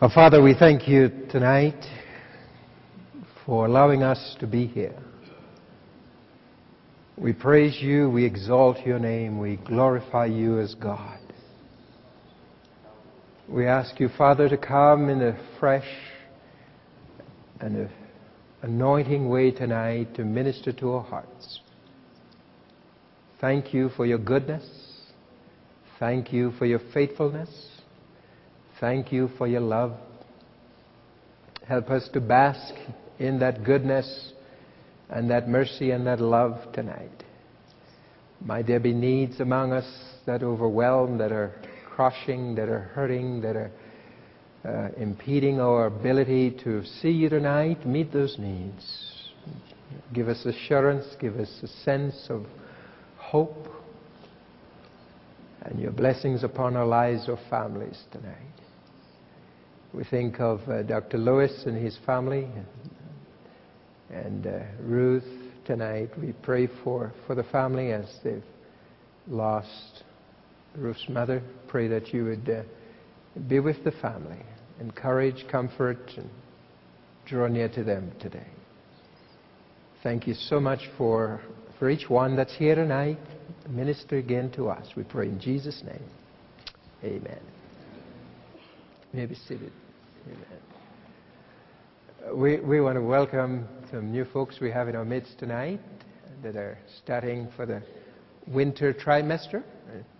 Our Father, we thank you tonight for allowing us to be here. We praise you, we exalt your name, we glorify you as God. We ask you, Father, to come in a fresh and a anointing way tonight to minister to our hearts. Thank you for your goodness. Thank you for your faithfulness. Thank you for your love. Help us to bask in that goodness and that mercy and that love tonight. Might there be needs among us that overwhelm, that are crushing, that are hurting, that are uh, impeding our ability to see you tonight? Meet those needs. Give us assurance, give us a sense of hope, and your blessings upon our lives or families tonight. We think of uh, Dr. Lewis and his family and uh, Ruth tonight. We pray for, for the family as they've lost Ruth's mother. Pray that you would uh, be with the family, encourage, comfort, and draw near to them today. Thank you so much for, for each one that's here tonight. Minister again to us. We pray in Jesus' name. Amen. You may be seated. We, we want to welcome some new folks we have in our midst tonight that are starting for the winter trimester.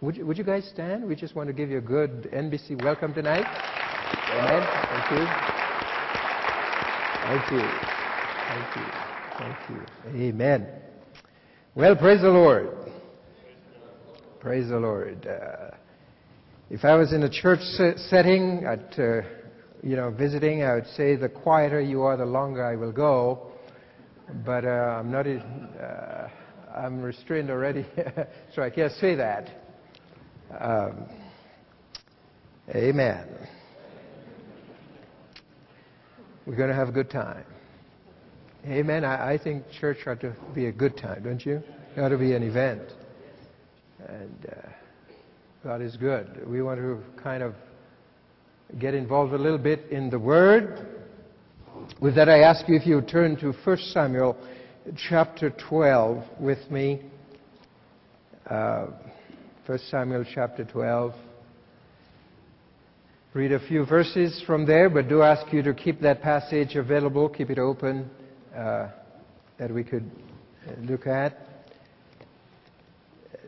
Would you, would you guys stand? We just want to give you a good NBC welcome tonight. Amen. Thank you. Thank you. Thank you. Thank you. Amen. Well, praise the Lord. Praise the Lord. Uh, if I was in a church setting at, uh, you know, visiting, I would say the quieter you are, the longer I will go. But uh, I'm not. Uh, I'm restrained already, so I can't say that. Um, amen. We're going to have a good time. Amen. I, I think church ought to be a good time, don't you? It ought to be an event. And uh, God is good. We want to kind of get involved a little bit in the Word. With that, I ask you if you turn to 1 Samuel chapter 12 with me. Uh, 1 Samuel chapter 12. Read a few verses from there, but do ask you to keep that passage available, keep it open, uh, that we could look at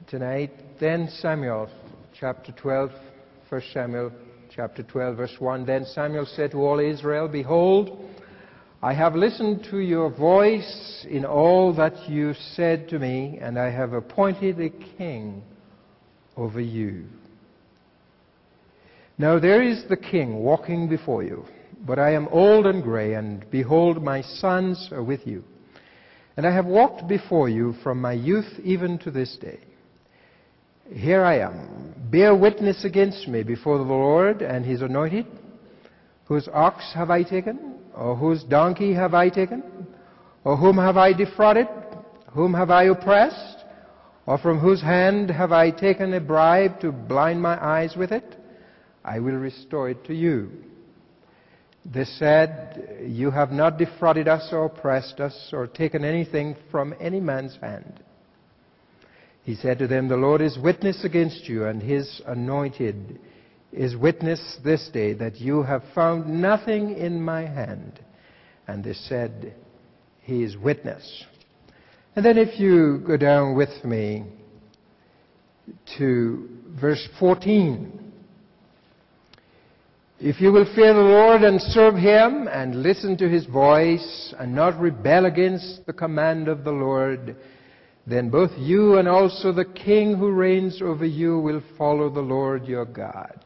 tonight. Then Samuel chapter 12, 1 Samuel chapter 12, verse 1. Then Samuel said to all Israel, Behold, I have listened to your voice in all that you said to me, and I have appointed a king over you. Now there is the king walking before you, but I am old and gray, and behold, my sons are with you. And I have walked before you from my youth even to this day. Here I am. Bear witness against me before the Lord and his anointed. Whose ox have I taken? Or whose donkey have I taken? Or whom have I defrauded? Whom have I oppressed? Or from whose hand have I taken a bribe to blind my eyes with it? I will restore it to you. They said, You have not defrauded us or oppressed us or taken anything from any man's hand. He said to them, The Lord is witness against you, and his anointed is witness this day that you have found nothing in my hand. And they said, He is witness. And then if you go down with me to verse 14. If you will fear the Lord and serve Him and listen to His voice and not rebel against the command of the Lord, then both you and also the king who reigns over you will follow the Lord your God.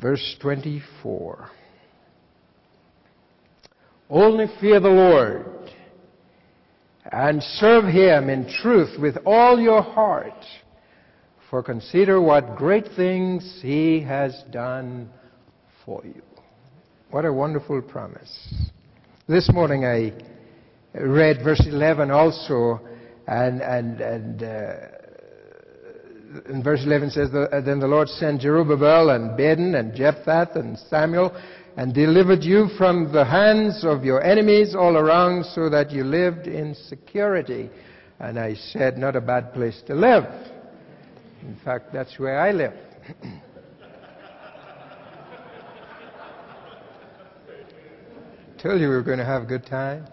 Verse 24. Only fear the Lord and serve Him in truth with all your heart. For consider what great things He has done for you. What a wonderful promise. This morning I read verse 11 also, and, and, and uh, in verse 11 says, Then the Lord sent Jerubbaal and Ben and Jephthah and Samuel and delivered you from the hands of your enemies all around so that you lived in security. And I said, Not a bad place to live. In fact, that's where I live. Told you we were going to have a good time.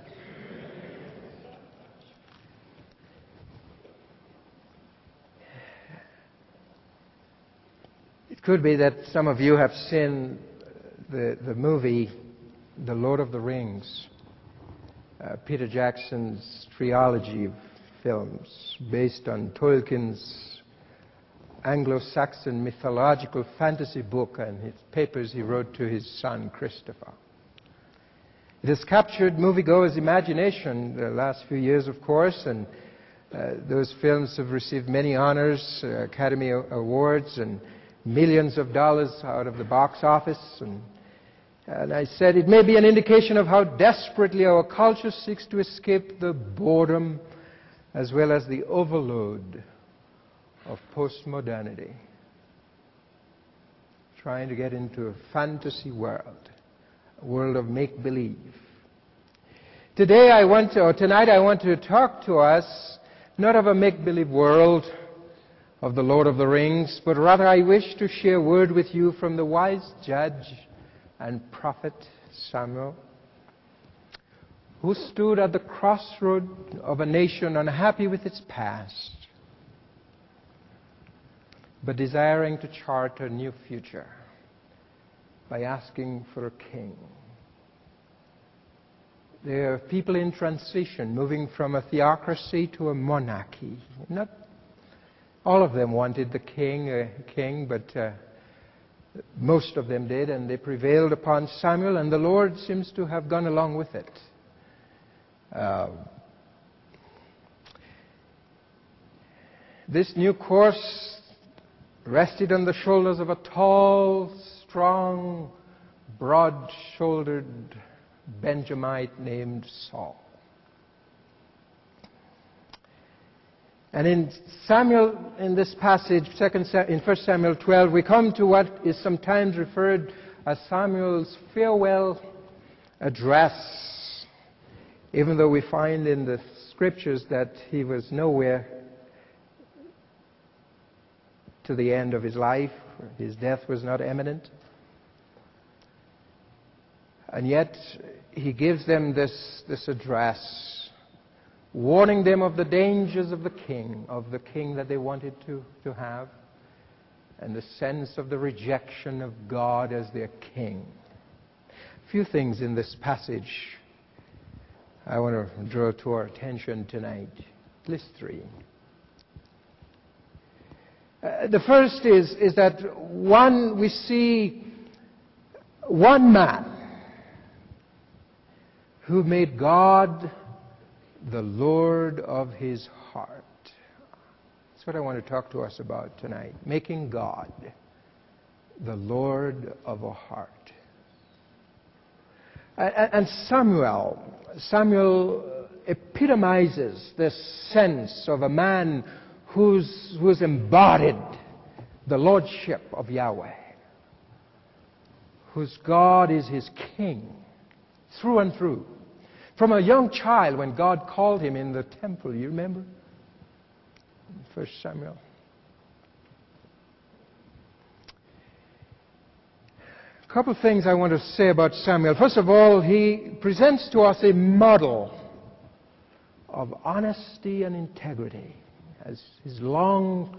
Could be that some of you have seen the, the movie The Lord of the Rings, uh, Peter Jackson's trilogy of films based on Tolkien's Anglo Saxon mythological fantasy book and his papers he wrote to his son Christopher. It has captured moviegoers' imagination the last few years, of course, and uh, those films have received many honors, uh, Academy Awards, and millions of dollars out of the box office. And, and I said it may be an indication of how desperately our culture seeks to escape the boredom as well as the overload of postmodernity, trying to get into a fantasy world a world of make believe. Today I want to, or tonight I want to talk to us not of a make believe world of the Lord of the Rings, but rather I wish to share word with you from the wise judge and prophet Samuel, who stood at the crossroad of a nation unhappy with its past, but desiring to chart a new future by asking for a king. There are people in transition, moving from a theocracy to a monarchy. Not all of them wanted the king, a king, but uh, most of them did, and they prevailed upon Samuel, and the Lord seems to have gone along with it. Uh, this new course rested on the shoulders of a tall, strong, broad shouldered Benjamite named Saul. And in Samuel, in this passage, in 1 Samuel 12, we come to what is sometimes referred as Samuel's farewell address, even though we find in the scriptures that he was nowhere to the end of his life. His death was not imminent. And yet, he gives them this, this address, warning them of the dangers of the king, of the king that they wanted to, to have, and the sense of the rejection of God as their king. A few things in this passage I want to draw to our attention tonight. List three. Uh, the first is, is that one, we see one man who made God the Lord of his heart. That's what I want to talk to us about tonight. Making God the Lord of a heart. And Samuel, Samuel epitomizes this sense of a man who's, who's embodied the lordship of Yahweh, whose God is his king through and through. From a young child when God called him in the temple, you remember? First Samuel. A couple of things I want to say about Samuel. First of all, he presents to us a model of honesty and integrity. As his long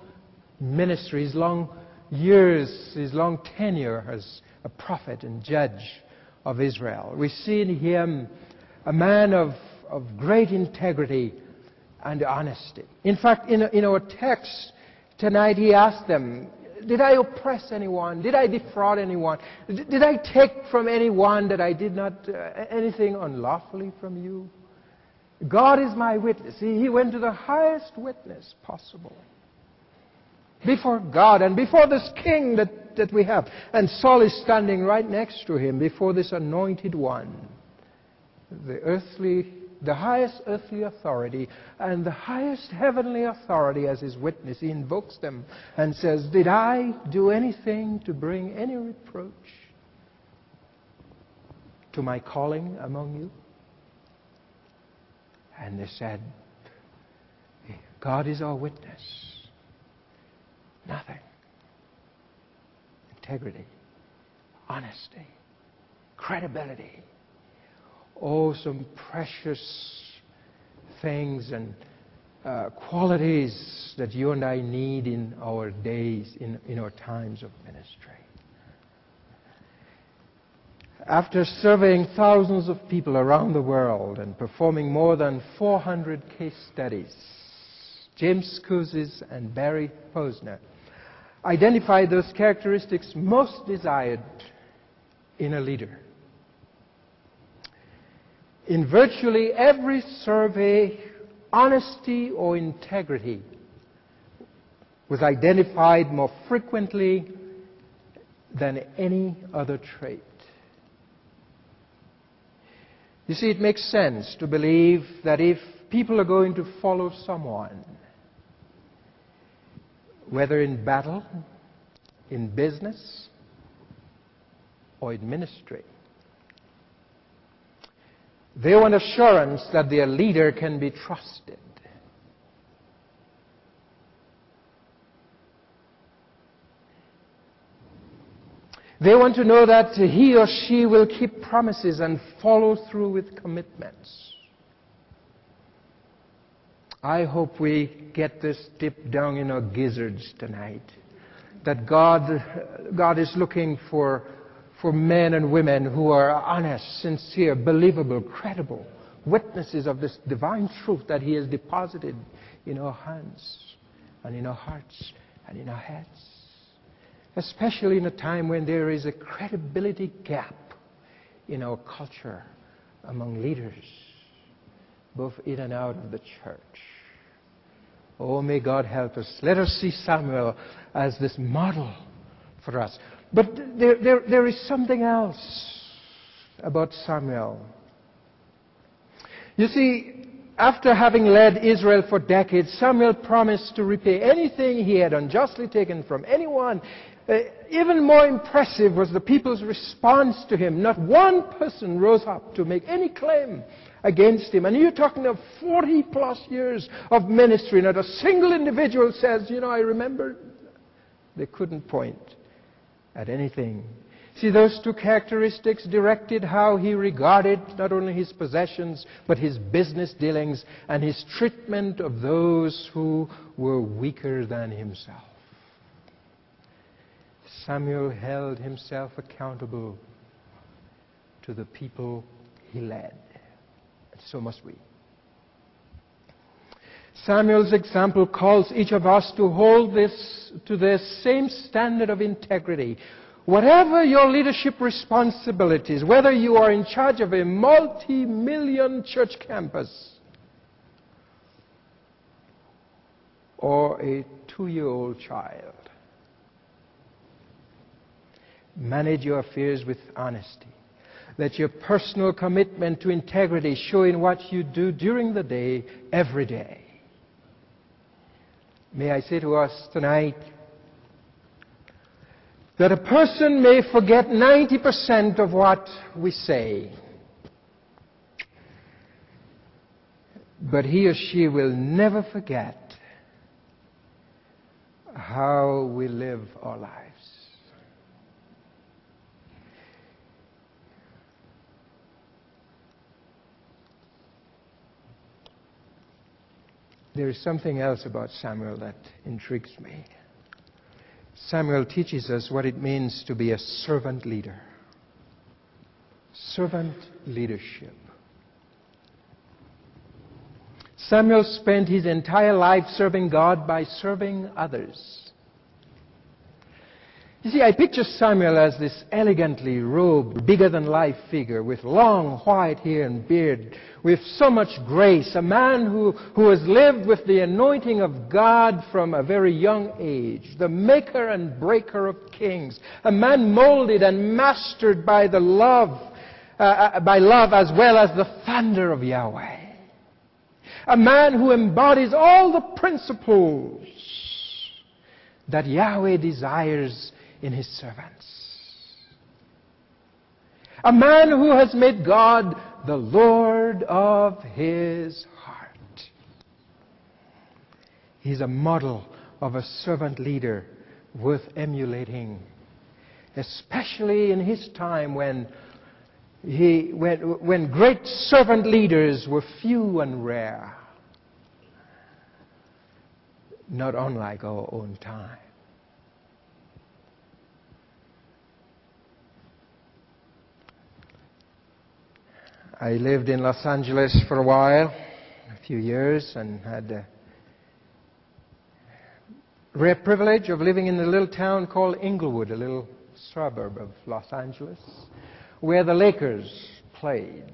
ministry, his long years, his long tenure as a prophet and judge of Israel. We see in him a man of, of great integrity and honesty. In fact, in, in our text tonight, he asked them, Did I oppress anyone? Did I defraud anyone? Did, did I take from anyone that I did not, uh, anything unlawfully from you? God is my witness. He, he went to the highest witness possible before God and before this king that, that we have. And Saul is standing right next to him before this anointed one the earthly the highest earthly authority and the highest heavenly authority as his witness. He invokes them and says, Did I do anything to bring any reproach to my calling among you? And they said, God is our witness. Nothing. Integrity, honesty, credibility. Oh, some precious things and uh, qualities that you and I need in our days, in, in our times of ministry. After surveying thousands of people around the world and performing more than 400 case studies, James Kouzes and Barry Posner identified those characteristics most desired in a leader. In virtually every survey, honesty or integrity was identified more frequently than any other trait. You see, it makes sense to believe that if people are going to follow someone, whether in battle, in business, or in ministry, they want assurance that their leader can be trusted. They want to know that he or she will keep promises and follow through with commitments. I hope we get this deep down in our gizzards tonight. That God, God is looking for for men and women who are honest, sincere, believable, credible witnesses of this divine truth that He has deposited in our hands and in our hearts and in our heads. Especially in a time when there is a credibility gap in our culture among leaders, both in and out of the church. Oh, may God help us. Let us see Samuel as this model for us. But there, there, there is something else about Samuel. You see, after having led Israel for decades, Samuel promised to repay anything he had unjustly taken from anyone. Uh, even more impressive was the people's response to him. Not one person rose up to make any claim against him. And you're talking of 40 plus years of ministry. Not a single individual says, you know, I remember. They couldn't point at anything. See, those two characteristics directed how he regarded not only his possessions, but his business dealings and his treatment of those who were weaker than himself. Samuel held himself accountable to the people he led. And so must we. Samuel's example calls each of us to hold this to the same standard of integrity. Whatever your leadership responsibilities, whether you are in charge of a multi million church campus or a two year old child, manage your affairs with honesty. Let your personal commitment to integrity show in what you do during the day, every day. May I say to us tonight that a person may forget 90% of what we say, but he or she will never forget how we live our lives. There is something else about Samuel that intrigues me. Samuel teaches us what it means to be a servant leader. Servant leadership. Samuel spent his entire life serving God by serving others. You see, I picture Samuel as this elegantly robed, bigger than life figure with long white hair and beard, with so much grace, a man who, who has lived with the anointing of God from a very young age, the maker and breaker of kings, a man molded and mastered by the love, uh, uh by love as well as the thunder of Yahweh. A man who embodies all the principles that Yahweh desires in his servants. A man who has made God the Lord of his heart. He's a model of a servant leader worth emulating, especially in his time when, he, when, when great servant leaders were few and rare, not unlike our own time. I lived in Los Angeles for a while, a few years, and had the rare privilege of living in a little town called Inglewood, a little suburb of Los Angeles, where the Lakers played,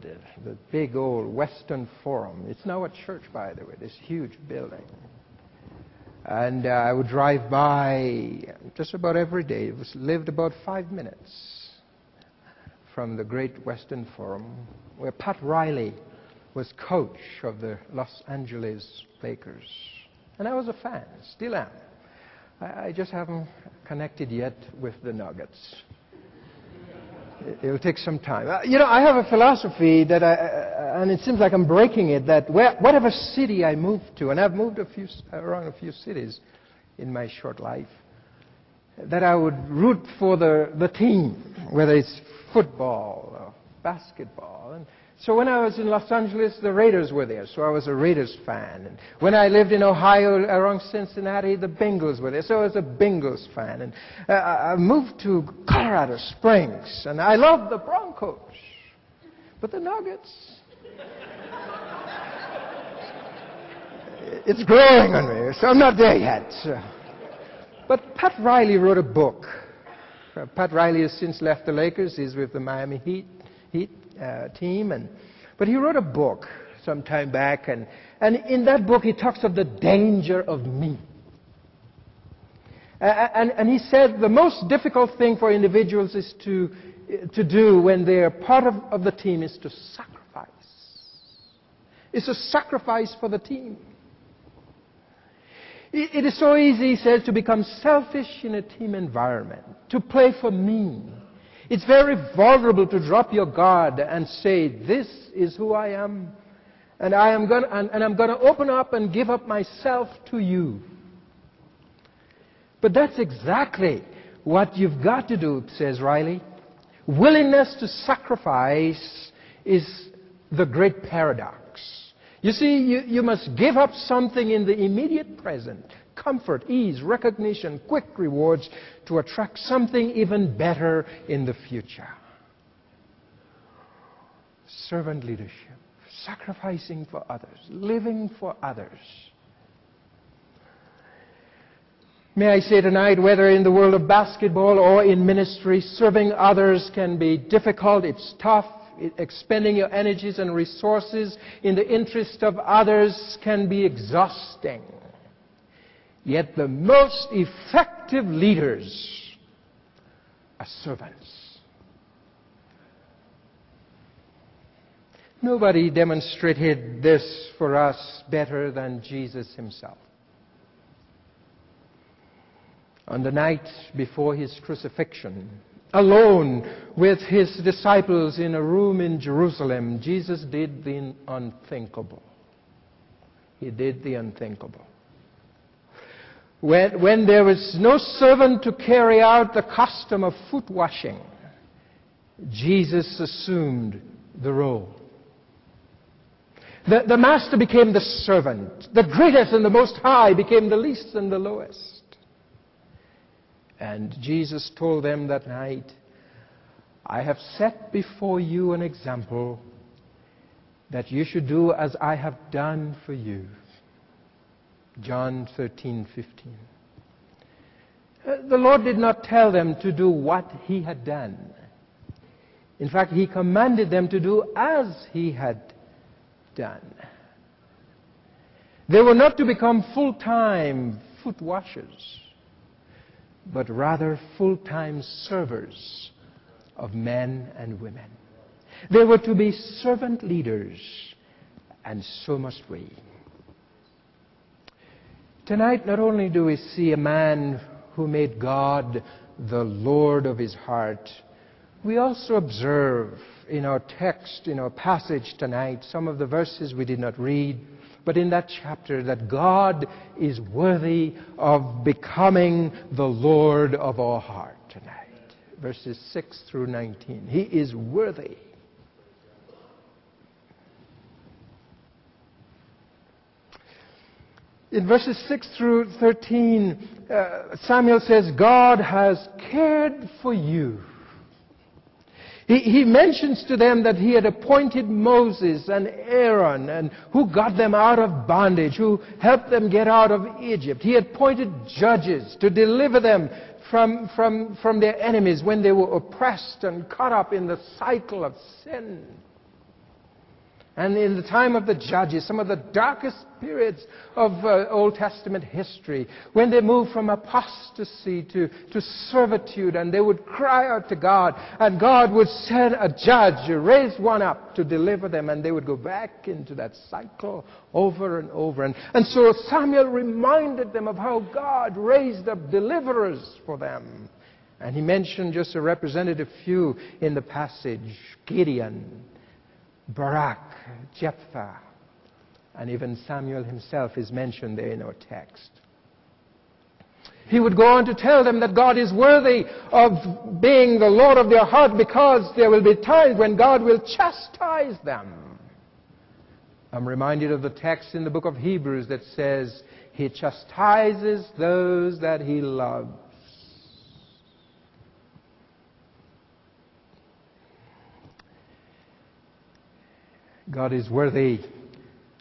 the big old Western Forum. It's now a church, by the way, this huge building. And uh, I would drive by just about every day. It was lived about five minutes from the Great Western Forum, where Pat Riley was coach of the Los Angeles Lakers. And I was a fan, still am. I, I just haven't connected yet with the Nuggets. It, will take some time. Uh, you know, I have a philosophy that I, uh, and it seems like I'm breaking it, that where, whatever city I move to, and I've moved a few, around a few cities in my short life, that I would root for the, the team, whether it's football or basketball. And so when I was in Los Angeles, the Raiders were there, so I was a Raiders fan. And when I lived in Ohio around Cincinnati, the Bengals were there, so I was a Bengals fan. And uh, I moved to Colorado Springs, and I loved the Broncos. But the Nuggets, it's growing on me, so I'm not there yet. But Pat Riley wrote a book uh, Pat Riley has since left the Lakers. He's with the Miami Heat, Heat uh, team. And, but he wrote a book some time back, and, and in that book he talks of the danger of me. And, and he said the most difficult thing for individuals is to, to do when they're part of, of the team is to sacrifice. It's a sacrifice for the team. It is so easy, he says, to become selfish in a team environment, to play for me. It's very vulnerable to drop your guard and say, This is who I am, and, I am gonna, and, and I'm going to open up and give up myself to you. But that's exactly what you've got to do, says Riley. Willingness to sacrifice is the great paradox. You see, you, you must give up something in the immediate present comfort, ease, recognition, quick rewards to attract something even better in the future. Servant leadership, sacrificing for others, living for others. May I say tonight, whether in the world of basketball or in ministry, serving others can be difficult, it's tough, expending your energies and resources in the interest of others can be exhausting. Yet the most effective leaders are servants. Nobody demonstrated this for us better than Jesus himself. On the night before his crucifixion, alone with his disciples in a room in Jerusalem, Jesus did the unthinkable. He did the unthinkable. When, when there was no servant to carry out the custom of foot washing, Jesus assumed the role. The, the master became the servant. The greatest and the most high became the least and the lowest. And Jesus told them that night, I have set before you an example that you should do as I have done for you. John 13, 15. Uh, the Lord did not tell them to do what he had done. In fact, he commanded them to do as he had done. They were not to become full time foot washers but rather full time servers of men and women. They were to be servant leaders, and so must we. Tonight, not only do we see a man who made God the Lord of his heart, we also observe in our text, in our passage tonight, some of the verses we did not read, but in that chapter, that God is worthy of becoming the Lord of our heart tonight. Verses 6 through 19. He is worthy. In verses 6 through 13, uh, Samuel says, God has cared for you. He, he, mentions to them that he had appointed Moses and Aaron and who got them out of bondage, who helped them get out of Egypt. He had appointed judges to deliver them from, from, from their enemies when they were oppressed and caught up in the cycle of sin. And in the time of the judges, some of the darkest periods of uh, Old Testament history, when they moved from apostasy to, to servitude, and they would cry out to God, and God would send a judge, raise one up to deliver them, and they would go back into that cycle over and over. And, and so Samuel reminded them of how God raised up deliverers for them. And he mentioned just a representative few in the passage Gideon, Barak, Jephthah, and even Samuel himself is mentioned there in our text. He would go on to tell them that God is worthy of being the Lord of their heart because there will be times when God will chastise them. I'm reminded of the text in the book of Hebrews that says, He chastises those that He loves. God is worthy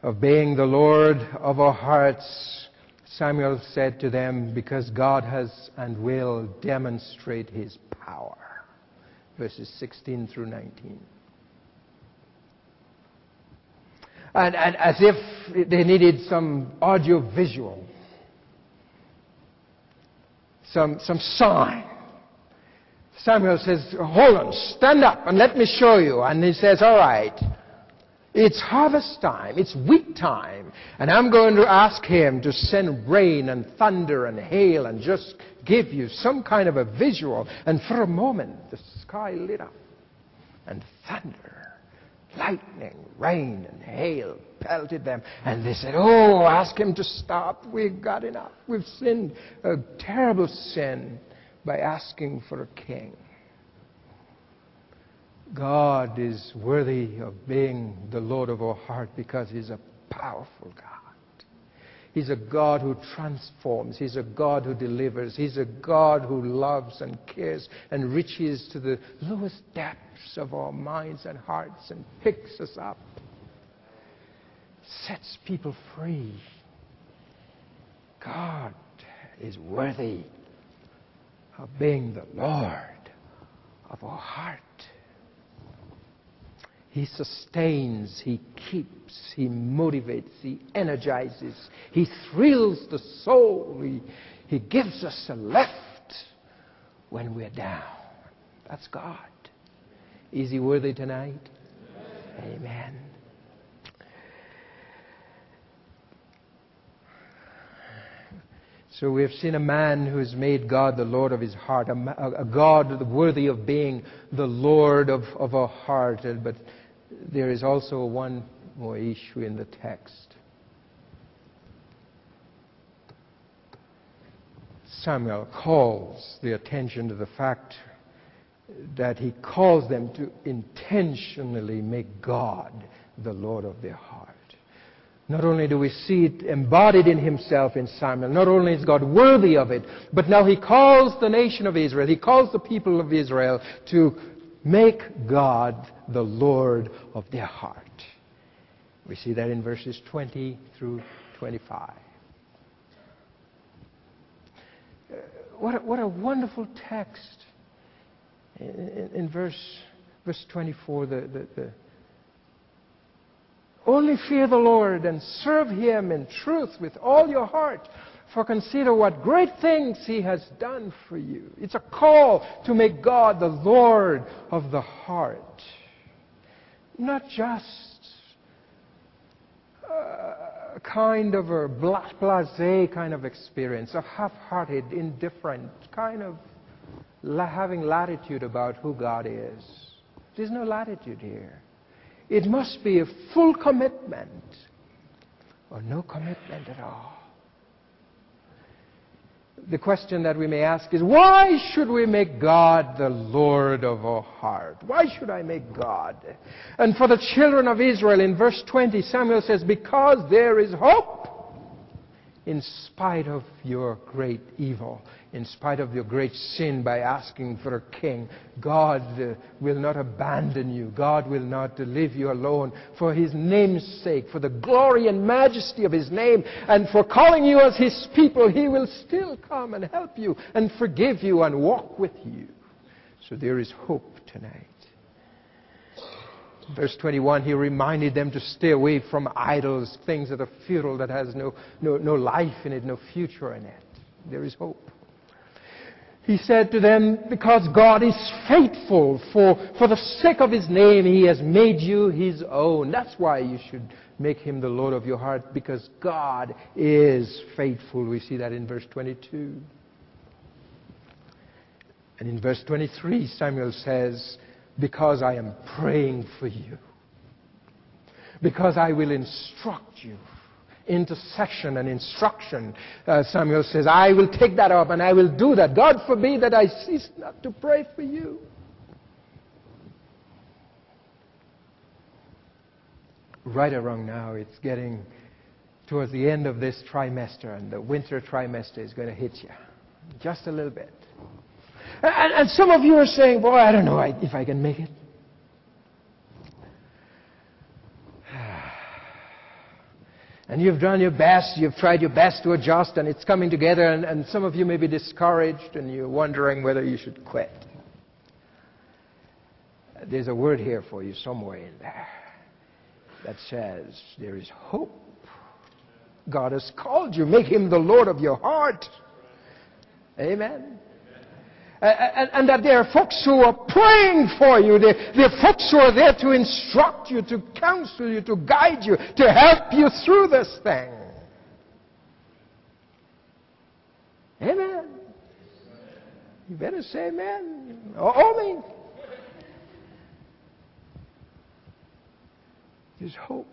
of being the Lord of our hearts. Samuel said to them, because God has and will demonstrate his power. Verses 16 through 19. And, and as if they needed some audio visual, some, some sign. Samuel says, Hold on, stand up and let me show you. And he says, All right. It's harvest time. It's wheat time. And I'm going to ask him to send rain and thunder and hail and just give you some kind of a visual. And for a moment, the sky lit up. And thunder, lightning, rain, and hail pelted them. And they said, Oh, ask him to stop. We've got enough. We've sinned a terrible sin by asking for a king. God is worthy of being the Lord of our heart because He's a powerful God. He's a God who transforms. He's a God who delivers. He's a God who loves and cares and reaches to the lowest depths of our minds and hearts and picks us up, sets people free. God is worthy of being the Lord of our heart. He sustains, He keeps, He motivates, He energizes, He thrills the soul, He, he gives us a lift when we're down. That's God. Is He worthy tonight? Amen. Amen. So we have seen a man who has made God the Lord of his heart, a, God worthy of being the Lord of, of our heart. But there is also one more issue in the text. Samuel calls the attention to the fact that he calls them to intentionally make God the Lord of their heart. Not only do we see it embodied in himself in Samuel, not only is God worthy of it, but now he calls the nation of Israel, he calls the people of Israel to make God the Lord of their heart. We see that in verses 20 through 25. Uh, what, a, what a wonderful text. In, in, in verse, verse 24, the, the, the only fear the Lord and serve Him in truth with all your heart. For consider what great things He has done for you. It's a call to make God the Lord of the heart. Not just a kind of a blase kind of experience, a half-hearted, indifferent kind of having latitude about who God is. There's no latitude here. It must be a full commitment or no commitment at all. The question that we may ask is why should we make God the Lord of our heart? Why should I make God? And for the children of Israel, in verse 20, Samuel says, Because there is hope in spite of your great evil, in spite of your great sin by asking for a king. God uh, will not abandon you. God will not leave you alone for his name's sake, for the glory and majesty of his name, and for calling you as his people. He will still come and help you and forgive you and walk with you. So there is hope tonight. Verse 21, he reminded them to stay away from idols, things that are futile, that has no, no, no life in it, no future in it. There is hope. He said to them, Because God is faithful, for, for the sake of His name, He has made you His own. That's why you should make Him the Lord of your heart, because God is faithful. We see that in verse 22. And in verse 23, Samuel says, because I am praying for you. Because I will instruct you. Intercession and instruction. Uh, Samuel says, I will take that up and I will do that. God forbid that I cease not to pray for you. Right or wrong now, it's getting towards the end of this trimester, and the winter trimester is going to hit you. Just a little bit. And, and some of you are saying, boy, I don't know if I can make it. And you've done your best, you've tried your best to adjust, and it's coming together, and, and some of you may be discouraged, and you're wondering whether you should quit. There's a word here for you somewhere in there that says there is hope. God has called you. Make him the Lord of your heart. Amen. Uh, and, and, that there are folks who are praying for you. There, there are folks who are there to instruct you, to counsel you, to guide you, to help you through this thing. Amen. You better say amen. Oh, amen. There's hope.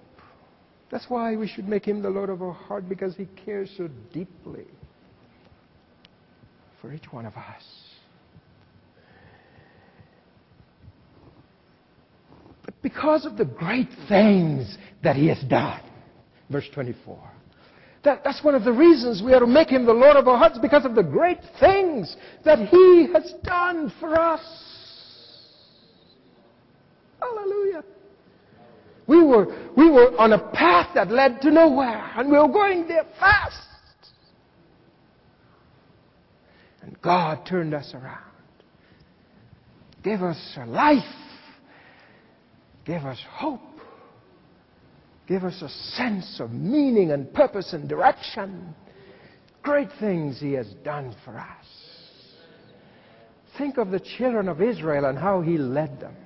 That's why we should make him the Lord of our heart, because he cares so deeply for each one of us. Because of the great things that he has done. Verse 24. That, that's one of the reasons we are to make him the Lord of our hearts because of the great things that he has done for us. Hallelujah. We were, we were on a path that led to nowhere, and we were going there fast. And God turned us around, gave us a life Give us hope. Give us a sense of meaning and purpose and direction. Great things He has done for us. Think of the children of Israel and how He led them,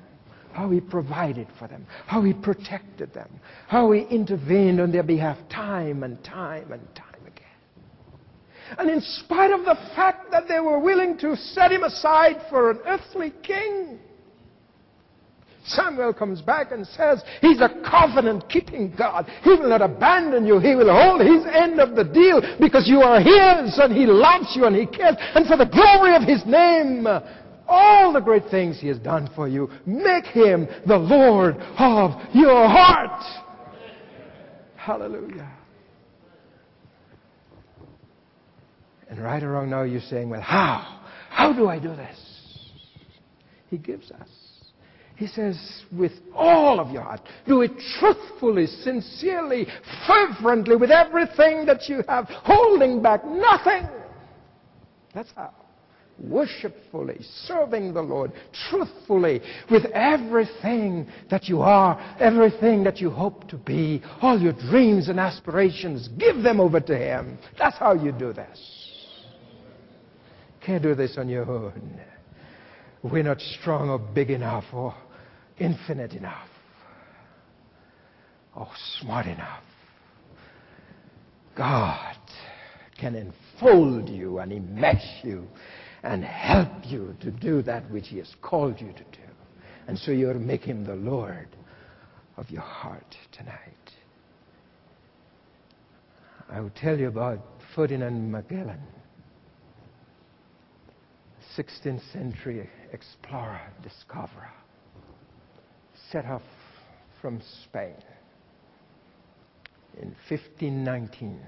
how He provided for them, how He protected them, how He intervened on their behalf time and time and time again. And in spite of the fact that they were willing to set Him aside for an earthly king, Samuel comes back and says, He's a covenant keeping God. He will not abandon you. He will hold His end of the deal because you are His and He loves you and He cares. And for the glory of His name, all the great things He has done for you, make Him the Lord of your heart. Hallelujah. And right around now you're saying, Well, how? How do I do this? He gives us. He says, with all of your heart. Do it truthfully, sincerely, fervently, with everything that you have, holding back nothing. That's how. Worshipfully, serving the Lord, truthfully, with everything that you are, everything that you hope to be, all your dreams and aspirations, give them over to Him. That's how you do this. Can't do this on your own. We're not strong or big enough or infinite enough, or smart enough. God can enfold you and enmesh you and help you to do that which He has called you to do. And so you are making the Lord of your heart tonight. I will tell you about Ferdinand Magellan, 16th century explorer, discoverer, set off from Spain in 1519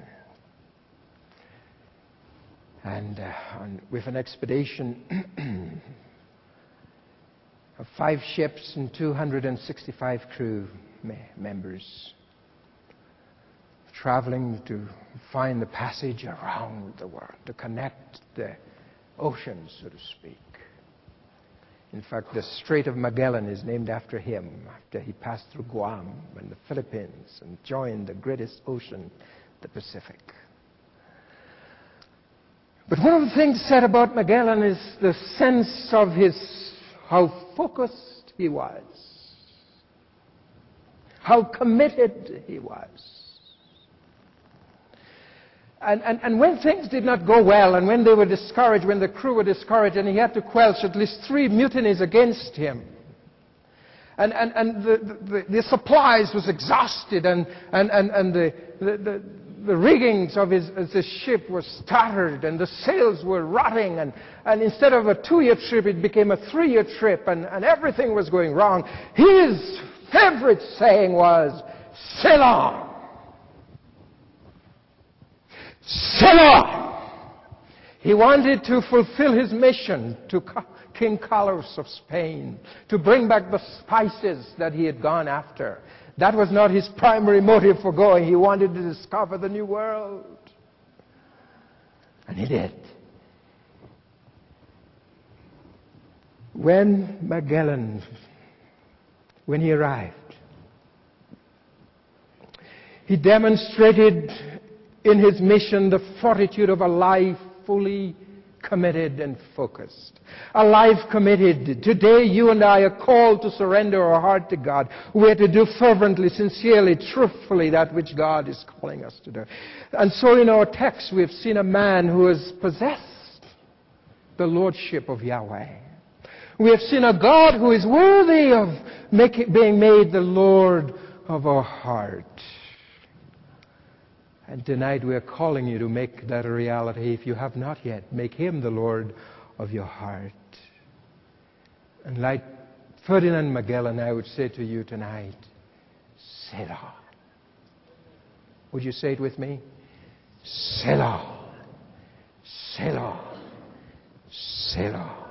and uh, on, with an expedition of five ships and 265 crew me- members traveling to find the passage around the world, to connect the oceans, so to speak. In fact, the Strait of Magellan is named after him, after he passed through Guam and the Philippines and joined the greatest ocean, the Pacific. But one of the things said about Magellan is the sense of his, how focused he was, how committed he was. And, and, and when things did not go well, and when they were discouraged, when the crew were discouraged, and he had to quell at least three mutinies against him, and, and, the, the, the supplies was exhausted, and, the, the, the, riggings of his, his ship were started, and the sails were rotting, and, instead of a two-year trip, it became a three-year trip, and, and everything was going wrong. His favorite saying was, sail on. On. He wanted to fulfill his mission to King Carlos of Spain, to bring back the spices that he had gone after. That was not his primary motive for going. He wanted to discover the new world. And he did. When Magellan, when he arrived, he demonstrated in his mission the fortitude of a life fully committed and focused. A life committed. Today, you and I are called to surrender our heart to God. We are to do fervently, sincerely, truthfully that which God is calling us to do. And so, in our text, we have seen a man who has possessed the lordship of Yahweh. We have seen a God who is worthy of being made the Lord of our heart. And tonight we are calling you to make that a reality. If you have not yet, make Him the Lord of your heart. And like Ferdinand Magellan, I would say to you tonight, Selah. Would you say it with me? Selah. Selah. Selah.